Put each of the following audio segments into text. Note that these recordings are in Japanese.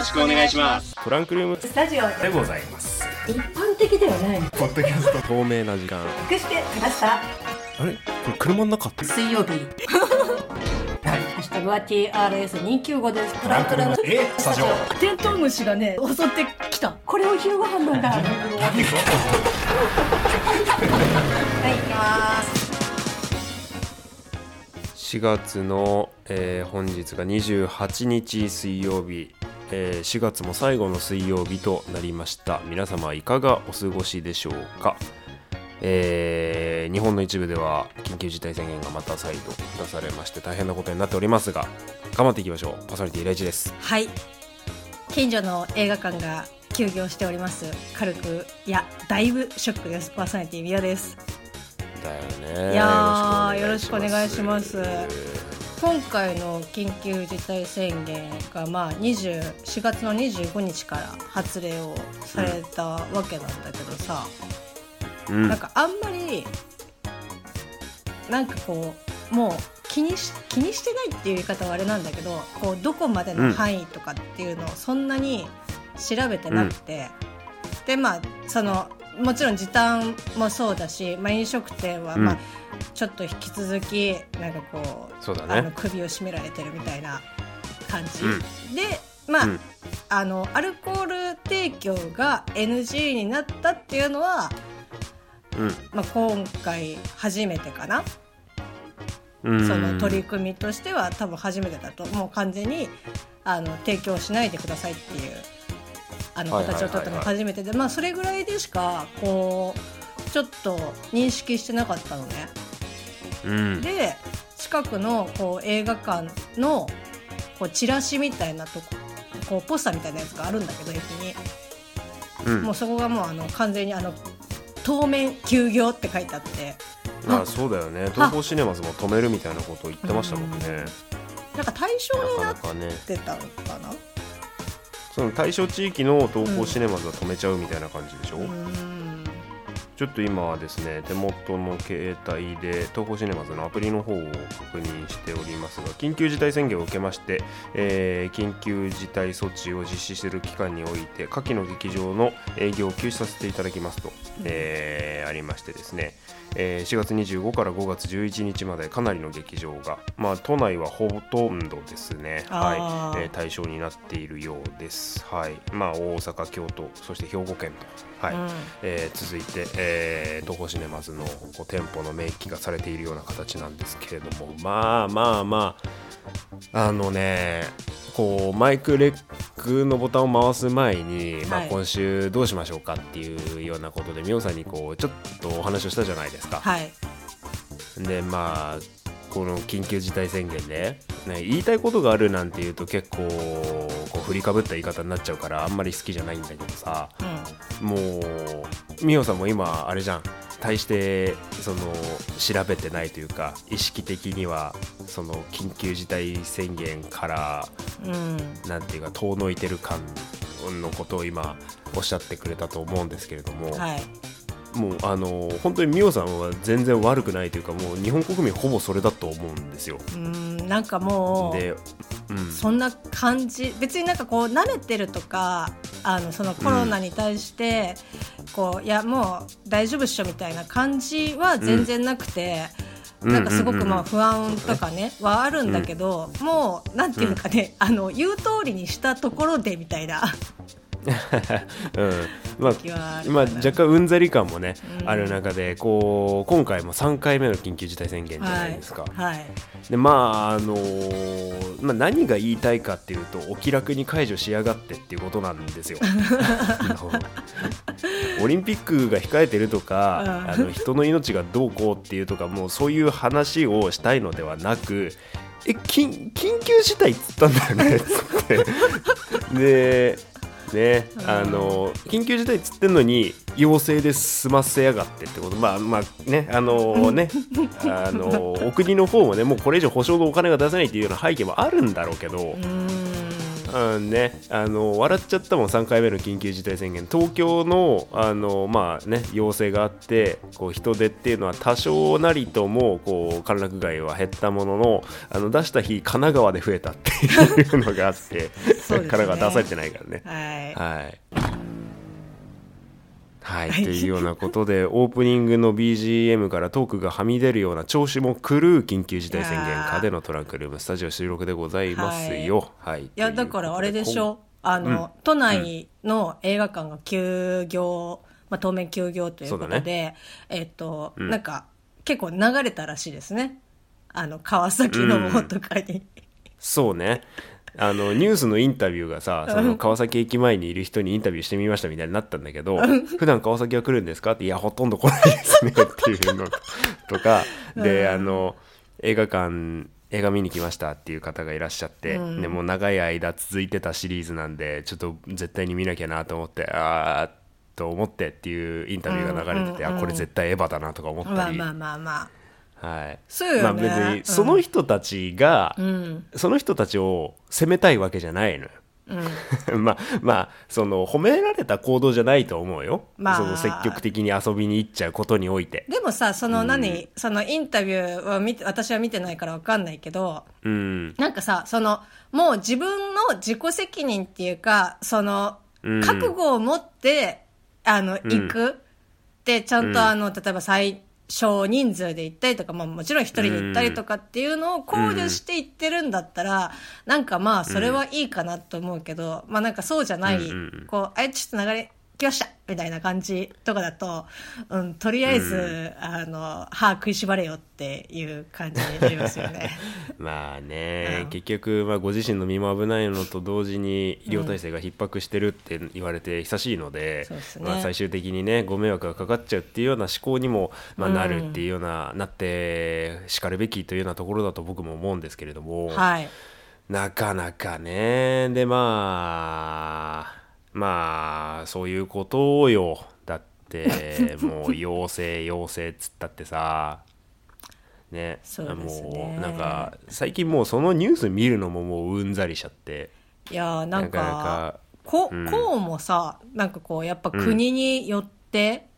ろしくお願いします。トランクルーム。スタジオでございます。一般的ではない。ポッドキャスト。透明な時間。隠してきましたあれ？これ車の中って？水曜日。ハッシュタグは TRS295 です。トランクルーム。え？スタジオ。テントウムシがね襲ってきた。これを昼ご飯なんだ。はい行きます。4月の、えー本日が28日水曜日、えー4月も最後の水曜日となりました。皆様いかがお過ごしでしょうか、えー日本の一部では緊急事態宣言がまた再度出されまして大変なことになっておりますが頑張っていきましょう。パーソナリティレイジです。はい。近所の映画館が休業しております。軽くいやだいぶショックです。パーソナリティミヤです。だよね。いやーよろしくお願いします今回の緊急事態宣言が、まあ、20 4月の25日から発令をされたわけなんだけどさ、うん。なんかあんまりなんかこうもう気にし気にしてないっていう言い方はあれなんだけどこうどこまでの範囲とかっていうのをそんなに調べてなくて、でまあそのもちろん時短もそうだし、まあ、飲食店は、うん。まあちょっと引き続きなんかこうそうだあのね首を絞められてるみたいな感じ、うん。でまあ、うん。あのアルコール提供が NG になったっていうのは、うん。まあ、今回初めてかな、うん。その取り組みとしては多分初めてだともう完全にあの提供しないでくださいっていうあの形を取ったのが初めてで、まあ、それぐらいでしかこうちょっと認識してなかったのね。うん。で近くのこう映画館のこうチラシみたいなとここうポスターみたいなやつがあるんだけど駅に。うん。もうそこがもうあの完全にあの当面休業って書いてあって。まあそうだよね。東宝シネマズも止めるみたいなことを言ってましたもんね。なんか対象になってたのかな？その対象地域の東宝シネマズは止めちゃうみたいな感じでしょ、うーん。ちょっと今はですね手元の携帯で東宝シネマズのアプリの方を確認しておりますが緊急事態宣言を受けまして、えー緊急事態措置を実施する期間において下記の劇場の営業を休止させていただきますと、えーありましてですね、えー4月25から5月11日までかなりの劇場が、まあ、都内はほとんどですね、はい。えー対象になっているようです。はい。まあ、大阪、京都そして兵庫県と、はい。うん。えー続いて、えー東宝シネマズのこう店舗の明記がされているような形なんですけれどもまあまあまああのねこうマイクレックのボタンを回す前に、まあ、はい今週どうしましょうかっていうようなことでみおさんにこうちょっとお話をしたじゃないですか。はい。でまあこの緊急事態宣言で、ね、言いたいことがあるなんて言うと結構こう振りかぶった言い方になっちゃうからあんまり好きじゃないんだけどさうん。もうみおさんも今あれじゃん対してその調べてないというか意識的にはその緊急事態宣言からうん。なんていうか遠のいてる感のことを今おっしゃってくれたと思うんですけれども、はいもうあの本当にみおさんは全然悪くないというかもう日本国民ほぼそれだと思うんですよ。うんなんかもうで、うん、そんな感じ別になんかこう慣れてるとかあのそのコロナに対して、こういやもう大丈夫っしょみたいな感じは全然なくて。うん。なんかすごくうんうんうんまあ不安とかねはあるんだけど、もうなんていうのかね、あの言う通りにしたところでみたいなうん。まあまあ、若干うんざり感もね、うん。ある中でこう今回も3回目の緊急事態宣言じゃないですか。はい、はい。でまああのーまあ、何が言いたいかっていうとお気楽に解除しやがってっていうことなんですよ。オリンピックが控えてるとか、うん。あの人の命がどうこうっていうとかもうそういう話をしたいのではなくえ緊緊急事態っつったんだよねっつって。でね。あの緊急事態つってんのに陽性で済ませやがってってこと。まあまあねあのねあのお国の方もねもうこれ以上保証のお金が出せないっていうような背景もあるんだろうけど、うーんうんね、あの笑っちゃったもん3回目の緊急事態宣言。東京のあの、まあね、要請があってこう人出っていうのは多少なりともこう歓楽街は減ったもののあの出した日神奈川で増えたっていうのがあって、ね。神奈川出されてないからね。はい。はいはい、とい。うようなことで オープニングの BGM からトークがはみ出るような調子も狂う緊急事態宣言下でのトランクルームスタジオ収録でございますよ。はい、い。やだからあれでしょ？あの、都内の映画館が休業、まあ、当面休業ということで、ね、えっ、と、うん、なんか結構流れたらしいですね。あの川崎の方とかに、うん、そうねあのニュースのインタビューがさその川崎駅前にいる人にインタビューしてみましたみたいになったんだけど 普段川崎は来るんですか？っていやほとんど来ないですねっていうのとか であの映画館映画見に来ましたっていう方がいらっしゃって、うん、でも長い間続いてたシリーズなんでちょっと絶対に見なきゃなと思ってああと思ってっていうインタビューが流れてて、うんうんうん、あこれ絶対エヴァだなとか思ったり。まあまあまあまあはい。そうよね。まあ、別にその人たちが、うん、その人たちを責めたいわけじゃないのよ。うん、まあまあその褒められた行動じゃないと思うよ、まあ。その積極的に遊びに行っちゃうことにおいて。でもさその何、そのインタビューを見て私は見てないから分かんないけど、うん。なんかさそのもう自分の自己責任っていうかそのうん。覚悟を持って、あの行く。でちゃんとあの、例えば最少人数で行ったりとか、まあ、もちろん一人で行ったりとかっていうのを考慮して行ってるんだったら、なんかまあそれはいいかなと思うけど、まあなんかそうじゃない、うんうん。こうあちょっと流れ来ましたみたいな感じとかだと、うん、とりあえず、あの歯食いしばれよっていう感じになりますよね。まあね、うん。結局、まあ、ご自身の身も危ないのと同時に医療体制が逼迫してるって言われて久しいので,、そうですね。まあ、最終的にねご迷惑がかかっちゃうっていうような思考にも、まあ、なるっていうような、なってしかるべきというようなところだと僕も思うんですけれども、はい。なかなかね。でまあまあそういうことよ。だって もう陽性陽性っつったってさねそうですね。もうなんか最近もうそのニュース見るのももううんざりしちゃって。いやーなんかなかなかこうん。こうもさなんかこうやっぱ国によって、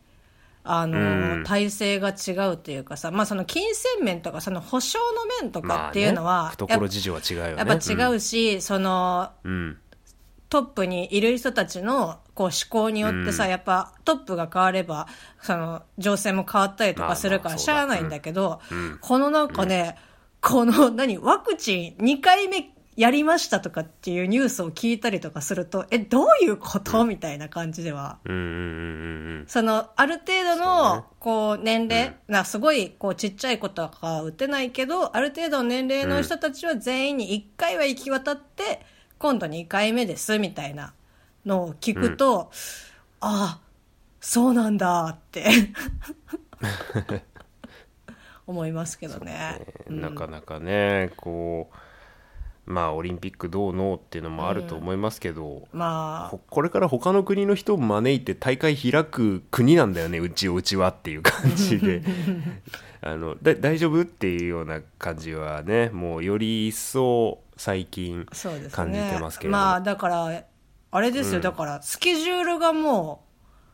あのうん。体制が違うというかさ、まあ、その金銭面とかその保証の面とかまあっていうのは、ね、懐事情は違うよね。やっぱ違うし、そのうんトップにいる人たちのこう思考によってさ、うん。やっぱトップが変わればその情勢も変わったりとまあかするからしゃあないんだけど、うん。このなんかね、この何ワクチン2回目やりましたとかっていうニュースを聞いたりとかするとえどういうこと？みたいな感じでは。そのある程度のこう年齢、なすごいこうちっちゃい子とかは打てないけどある程度の年齢の人たちは全員に1回は行き渡って、今度2回目ですみたいなのを聞くと、ああそうなんだって。思いますけどね。うん。なかなかねこうまあオリンピックどうのっていうのもあると思いますけど、まあここれから他の国の人を招いて大会開く国なんだよねうちうちはっていう感じで。あのだ大丈夫っていうような感じはねもうより一層最近感じてますけれども。まあだからあれですよ、うん。だからスケジュールがも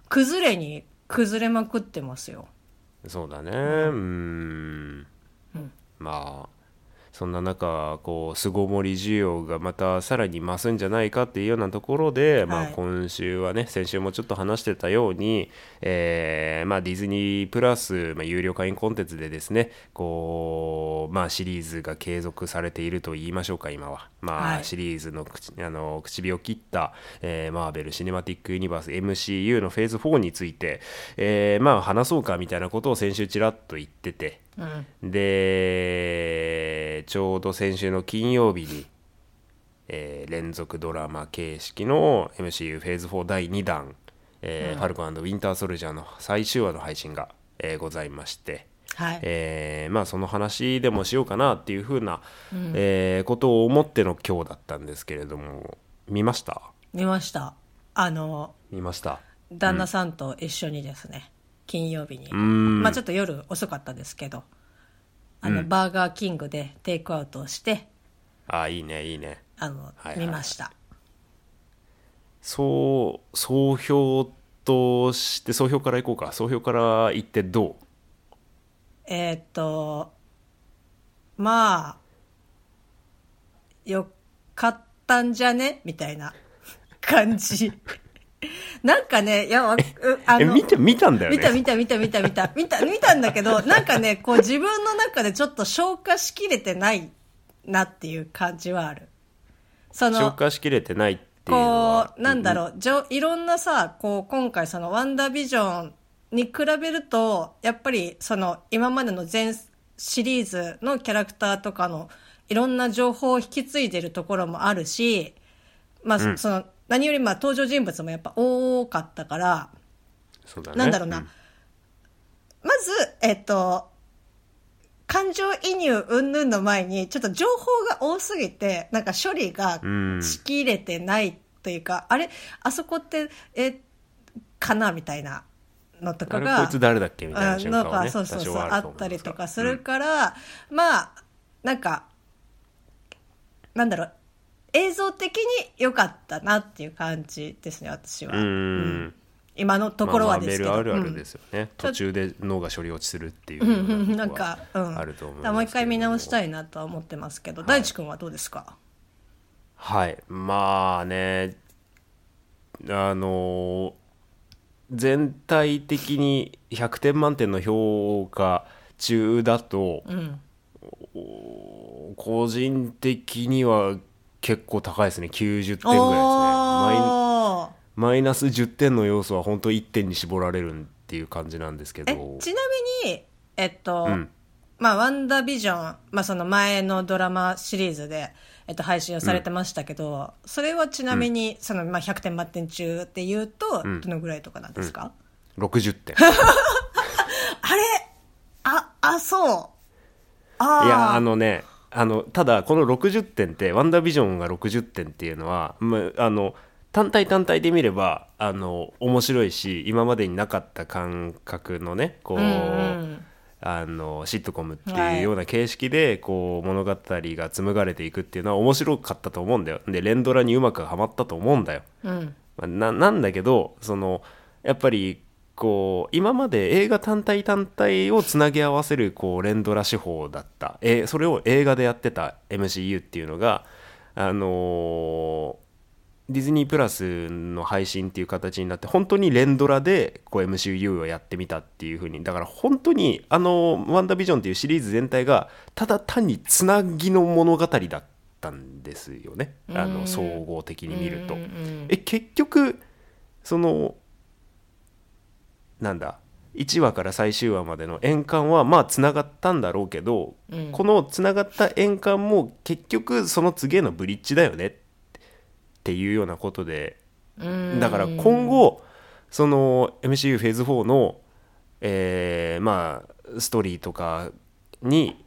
う崩れに崩れまくってますよ。そうだね。うん。うん。まあそんな中こう巣ごもり需要がまたさらに増すんじゃないかっていうようなところで、まあ、はい今週はね先週もちょっと話してたように、えーまあ、ディズニープラス、まあ、有料会員コンテンツでですねこう、まあ、シリーズが継続されていると言いましょうか今は、まあはいシリーズの口あの口火を切った、えーマーベル・シネマティック・ユニバース MCU のフェーズ4について、えーまあ、話そうかみたいなことを先週ちらっと言ってて。うん。でちょうど先週の金曜日に、えー連続ドラマ形式の MCU フェーズ4第2弾、えーファルコンウィンター・ソルジャーの最終話の配信が、えーございまして、はい、えーまあ、その話でもしようかなっていうふうな、えーことを思っての今日だったんですけれども見ました？見ました。あの見ました。旦那さんと一緒にですね、金曜日に、ん。まあちょっと夜遅かったですけど。あの、バーガーキングでテイクアウトをしてああいいねいいね。あの、はいはい見ました。そう総評として総評からいこうか。総評からいってどう？えーっとまあよかったんじゃね？みたいな感じなんかねいやあのえ見て見たんだよね。見た見た見た見た見た。見た見たんだけど なんかねこう自分の中でちょっと消化しきれてないなっていう感じはある。その消化しきれてないっていうのこはうなんだろうじょいろんなさこう今回その「ワンダービジョン」に比べるとやっぱりその今までの全シリーズのキャラクターとかのいろんな情報を引き継いでるところもあるしまあ、うん。その何よりまあ登場人物もやっぱ多かったからそうだね。なんだろうな、まず、えっと、感情移入云々の前に、ちょっと情報が多すぎて、なんか処理がうん。しきれてないというか、あれ、あそこって、え、かなみたいなのとかが。こいつ誰だっけみたいな瞬間はねそうそうそう、あったりとかするから、まあ、なんか、なんだろう、映像的に良かったなっていう感じですね、私は。うん。うん。今のところはですけど。まあ、マーベルあるあるうん。ですよね、途中で脳が処理落ちするっていうなんか、うん、あると思いますだからもう一回見直したいいなとは思ってますけど、はい。大地君はどうですか？はい。まあねあの全体的に100点満点の評価中だとうん。個人的には結構高いですね。90点ぐらいですね。マイマイナス10点の要素は本当1点に絞られるっていう感じなんですけど。えちなみにえっと、うん。まあ「ワンダービジョン」まあ、その前のドラマシリーズで、えっと、配信をされてましたけど、それはちなみに、そのまあ、100点満点中っていうと、ん。どのぐらいとかなんですか、60点。あれ？ああそう。あー。いやあのねあのただこの60点ってワンダービジョンが60点っていうのは、まあ、あの単体単体で見ればあの面白いし今までになかった感覚のねこう、うんうん。あのシットコムってはいいうような形式でこう物語が紡がれていくっていうのは面白かったと思うんだよ。で連ドラにうまくはまったと思うんだよ。うん。まあななんだけどそのやっぱりこう今まで映画単体単体をつなぎ合わせるこう連ドラ手法だった、えーそれを映画でやってた MCU っていうのがあのーディズニープラスの配信っていう形になって本当に連ドラでこう MCU をやってみたっていう風に。だから本当にあの「ワンダービジョン」っていうシリーズ全体がただ単につなぎの物語だったんですよね。あうん。の総合的に見ると。え結局そのなんだ？1話から最終話までの円環はまあつながったんだろうけど、うん。このつながった円環も結局その次へのブリッジだよねっていうようなことで。うん。だから今後その MCU フェーズ4の、えーまあストーリーとかに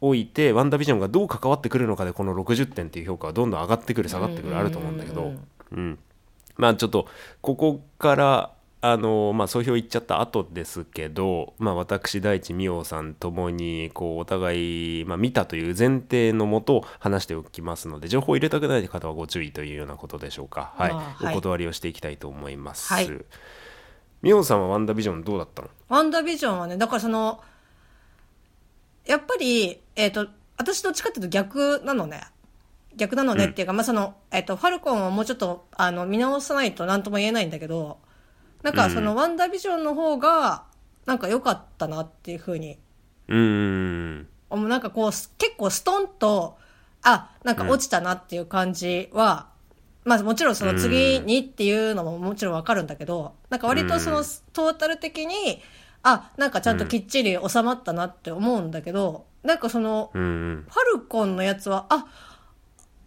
おいてワンダービジョンがどう関わってくるのかでこの60点っていう評価はどんどん上がってくる下がってくるあると思うんだけど、うん、まあちょっとここからあのまあ総評言っちゃった後ですけど、まあ、私大地美桜さんともにこうお互い、まあ、見たという前提のもと話しておきますので情報を入れたくない方はご注意というようなことでしょうか、はいまあはい。お断りをしていきたいと思います。はい。美桜さんはワンダービジョンどうだったの？ワンダービジョンはね、だからその、やっぱり、えっ、と、私どっちかっていうと逆なのね。逆なのねっていうか、まあその、えっ、と、ファルコンはもうちょっと、あの、見直さないと何とも言えないんだけど、なんかその、ワンダービジョンの方が、なんか良かったなっていうふうに。うーんなんかこう、す結構ストンと、あ、なんか落ちたなっていう感じは、まあもちろんその次にっていうのももちろんわかるんだけど、なんか割とそのトータル的に、あ、なんかちゃんときっちり収まったなって思うんだけど、なんかその、うんうん。ファルコンのやつは、あ、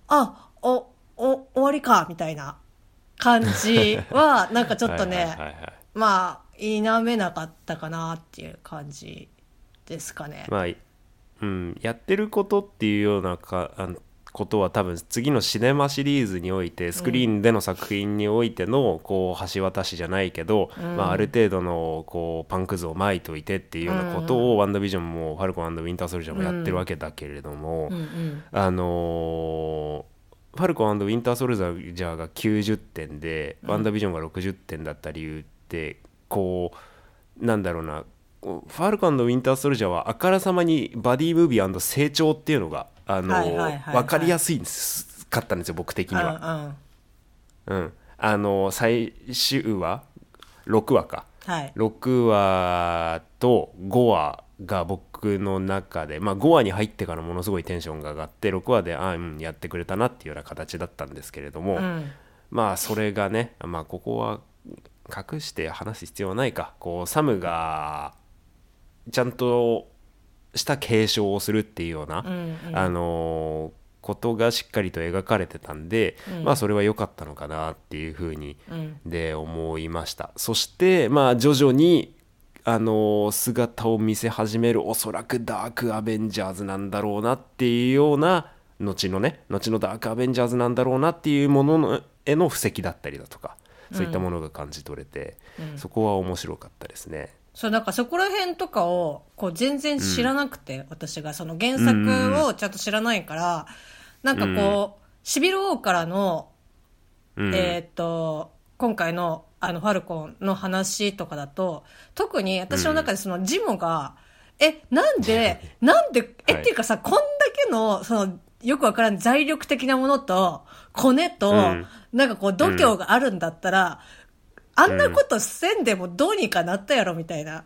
あ、お、お、終わりか、みたいな感じは、なんかちょっとね、はいはいはいはいまあ、否めなかったかなっていう感じですかね。まあ、うん、やってることっていうようなかあのことは多分次のシネマシリーズにおいてスクリーンでの作品においてのこう橋渡しじゃないけど、うんまあ、ある程度のこうパンク図を巻いといてっていうようなことを、ワンダービジョンもファルコンウィンターソルジャーもやってるわけだけれども、うんうん。あのーファルコンウィンター・ソルジャーが90点で、うん。ワンダービジョンが60点だった理由ってこうなんだろうなファルコンウィンター・ソルジャーはあからさまにバディムービー成長っていうのがあの、分かりやすいんですかったんですよ僕的には。うんうん。うん、あの最終話6話か。はい。6話と5話が僕の中で、まあ、5話に入ってからものすごいテンションが上がって6話でああ、うん、やってくれたなっていうような形だったんですけれども、うん。まあそれがね、まあ、ここは隠して話す必要はないか。こうサムがちゃんとした継承をするっていうような、うんうん。あのーことがしっかりと描かれてたんで、うん。まあそれは良かったのかなっていうふうにうん。で思いました。そしてまあ徐々にあの姿を見せ始めるおそらくダークアベンジャーズなんだろうなっていうような後のね後のダークアベンジャーズなんだろうなっていうもののへの布石だったりだとかそういったものが感じ取れて、うん。そこは面白かったですね。そうなんかそこら辺とかをこう全然知らなくて、私がその原作をちゃんと知らないから、なんかこう、シビル王からの、うん。えーっと今回のあのファルコンの話とかだと特に私の中でそのジモが、えなんで なんでえ、はい。っていうかさこんだけのそのよくわからん財力的なものとコネと、うん。なんかこう度胸があるんだったら、あんなことせんでもどうにかなったやろみたいな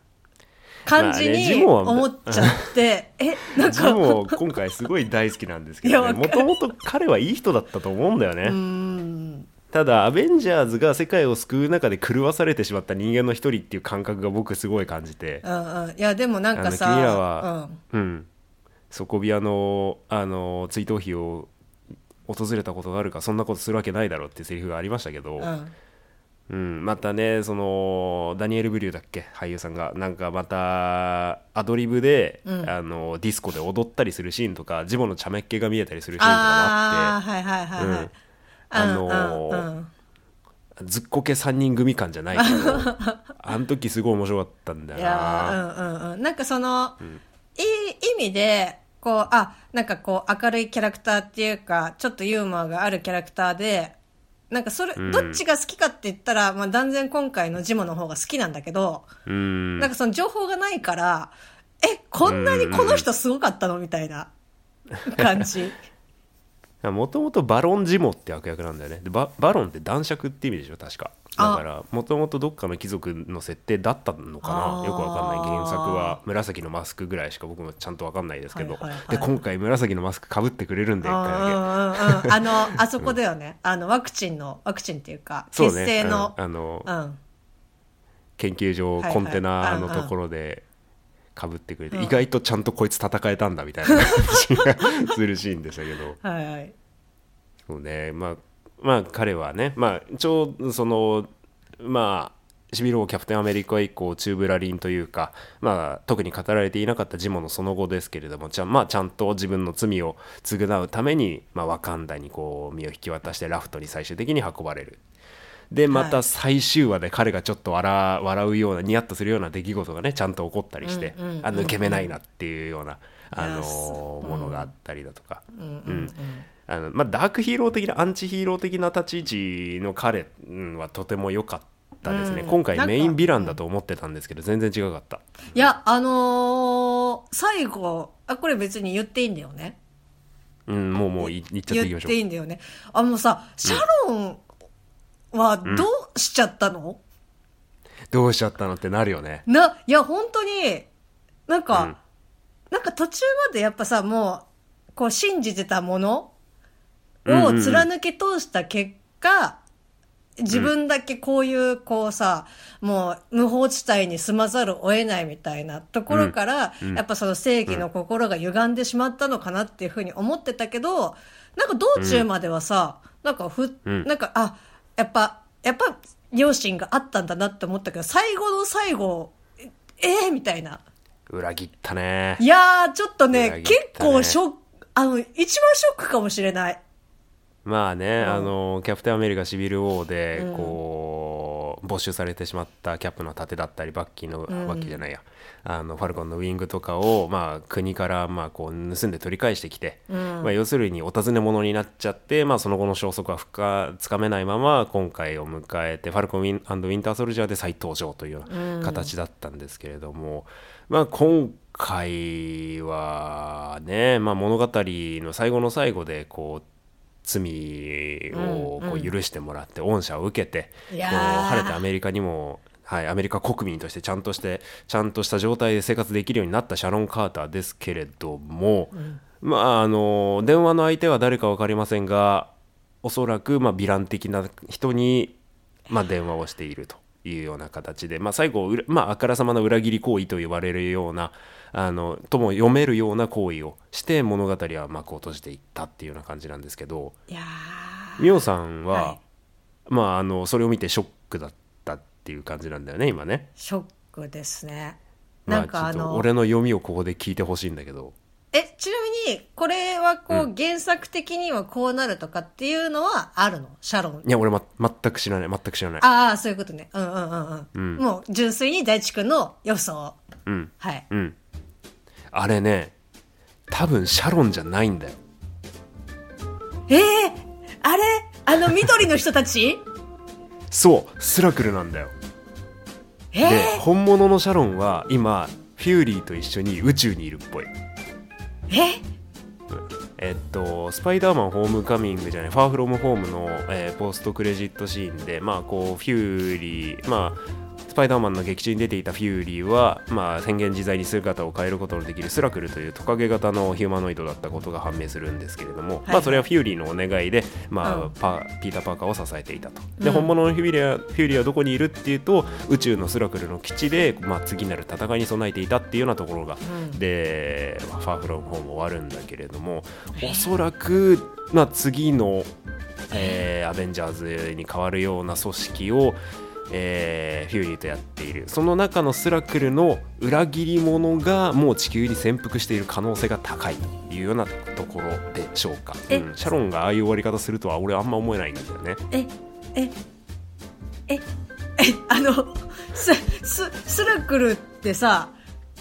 感じに思っちゃって、えなんかジモ今回すごい大好きなんですけどね。もともと彼はいい人だったと思うんだよね。ただアベンジャーズが世界を救う中で狂わされてしまった人間の一人っていう感覚が僕すごい感じて、うんうん。いやでもなんかさ君らはうん、底ビアのあの追悼碑を訪れたことがあるかそんなことするわけないだろうっていうセリフがありましたけど、うん。うんうん、またねそのダニエル・ブリューだっけ俳優さんが。なんかまたアドリブで、うん。あのディスコで踊ったりするシーンとかジモの茶目っ気が見えたりするシーンとかもあって。ああはいはいはいはい、うんあのーうんうん。ずっこけ3人組感じゃないけど あの時すごい面白かったんだよな。ーうんうんうん。なんかその、いい意味でこうあなんかこう明るいキャラクターっていうかちょっとユーモアがあるキャラクターでなんかそれ、うん。どっちが好きかって言ったら、まあ、断然今回のジモの方が好きなんだけど、うん。なんかその情報がないからえこんなにこの人すごかったの？みたいな感じ もともとバロンジモって悪役なんだよね。でババロンって男爵って意味でしょ確か。だあからもともとどっかの貴族の設定だったのかな。よくわかんない。原作は紫のマスクぐらいしか僕もちゃんとわかんないですけど、はいはいはい。で今回紫のマスクかぶってくれるんで一回だけ。うんうんうんうんあのあそこだよね、あのワクチンのワクチンっていうか血清のうん。あのうん。研究所コンテナのところでかぶってくれて、うん。意外とちゃんとこいつ戦えたんだみたいな感じがするシーンでしたけど。はいはい。そうね。まあまあ彼はねまあちょうどそのまあシビル王キャプテンアメリカ以降チューブラリンというか、まあ、特に語られていなかったジモのその後ですけれどもちゃ,、まあ、ちゃんと自分の罪を償うために、まあ、ワカンダにこう身を引き渡してラフトに最終的に運ばれるでまた最終話で彼がちょっと笑笑うようなニヤッとするような出来事がねちゃんと起こったりして、あ抜け目ないなっていうような、あのものがあったりだとか。うん。あのまあ、ダークヒーロー的なアンチヒーロー的な立ち位置の彼うんはとても良かったですね、うん。今回メインヴィランだと思ってたんですけど全然違かった。いやあのー最後あこれ別に言っていいんだよね。うんもうもうい言っちゃっていきましょう。言っていいんだよね。あのさシャロンはどうしちゃったの、どうしちゃったのってなるよね。ないや本当になんか、うん。なんか途中までやっぱさもうこう信じてたものをうんうんうん。貫き通した結果、自分だけこういうこうさもう無法地帯に住まざるを得ないみたいなところから、うんうん。やっぱその正義の心が歪んでしまったのかなっていうふうに思ってたけどなんか道中まではさ、なんかふ、うん。なんかあやっぱやっぱ両親があったんだなって思ったけど最後の最後ええー、みたいな。裏切ったねいやー、ちょっとね、ね結構ショック、あの、一番ショックかもしれない。まあね、うんあのキャプテンアメリカシビル王でうんこう、没収されてしまったキャップの盾だったりバッキーの、ん。バッキーじゃないや。あのファルコンのウィングとかを、まあ、国からまあこう盗んで取り返してきて、うん。まあ、要するにお尋ね者になっちゃって、まあ、その後の消息はつかめないまま今回を迎えてファルコンウィンウィンターソルジャーで再登場という形だったんですけれども、まあ、今回はね、まあ、物語の最後の最後でこう罪をこう許してもらって恩赦を受けて、こう晴れてアメリカにも、はい、アメリカ国民としてちゃんとしてちゃんとした状態で生活できるようになったシャロン・カーターですけれども、まああの電話の相手は誰か分かりませんがおそらくまあヴィラン的な人にまあ電話をしているというような形で、まあ、最後、まあ、あからさまな裏切り行為と言われるようなあのとも読めるような行為をして物語は幕を閉じていったっていうような感じなんですけどミオさんは、はい。まああのそれを見てショックだったっていう感じなんだよね今ね。ショックですね。まなんかあちょっとの、俺の読みをここで聞いてほしいんだけどえちなみにこれはこう、うん。原作的にはこうなるとかっていうのはあるの？シャロン。いや俺、ま、全く知らない。全く知らない。ああそういうことね。うんうんうんうん、うん。もう純粋に大地君の予想。うん。はい。うん。あれね多分シャロンじゃないんだよ。えー、あれ？あの緑の人たち？そう。スクラルなんだよ。えでー、本物のシャロンは今フューリーと一緒に宇宙にいるっぽい。え？えっと、スパイダーマンホームカミングじゃない、ファーフロムホームの、えーポストクレジットシーンで、まあ、こう、フューリー、まあ、パイダーマンの劇中に出ていたフューリーは、まあ、変幻自在に姿を変えることのできるスクラルというトカゲ型のヒューマノイドだったことが判明するんですけれども、いまあ、それはフューリーのお願いで、まあうん。パピーター・パーカーを支えていたと。で、うん。本物のフューリーはフューリーはどこにいるっていうと、宇宙のスクラルの基地で、まあ、次なる戦いに備えていたっていうようなところがうん。でファーフロムホーム終わるんだけれどもおそらく、まあ、次の、えーアベンジャーズに変わるような組織を、えーフューリーとやっている。その中のスクラルの裏切り者がもう地球に潜伏している可能性が高いというようなところでしょうか、えうん、シャロンがああいう終わり方するとは俺あんま思えないんだよね。ええええ あのスススラクルってさ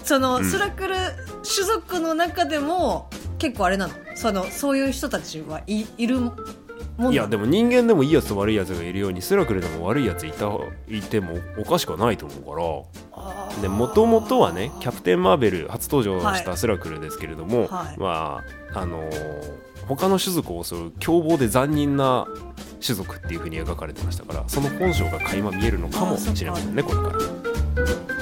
その、うん。スラクル種族の中でも結構あれなの？そのそういう人たちはいいるいやでも人間でもいいやつと悪いやつがいるようにスラクルでも悪いやついたいてもおかしくはないと思うから。でもともとはねキャプテン・マーベル初登場したスラクルですけれども、はい。まああのー他の種族を襲う凶暴で残忍な種族っていう風に描かれてましたからその本性が垣間見えるのかもしれませんねこれから。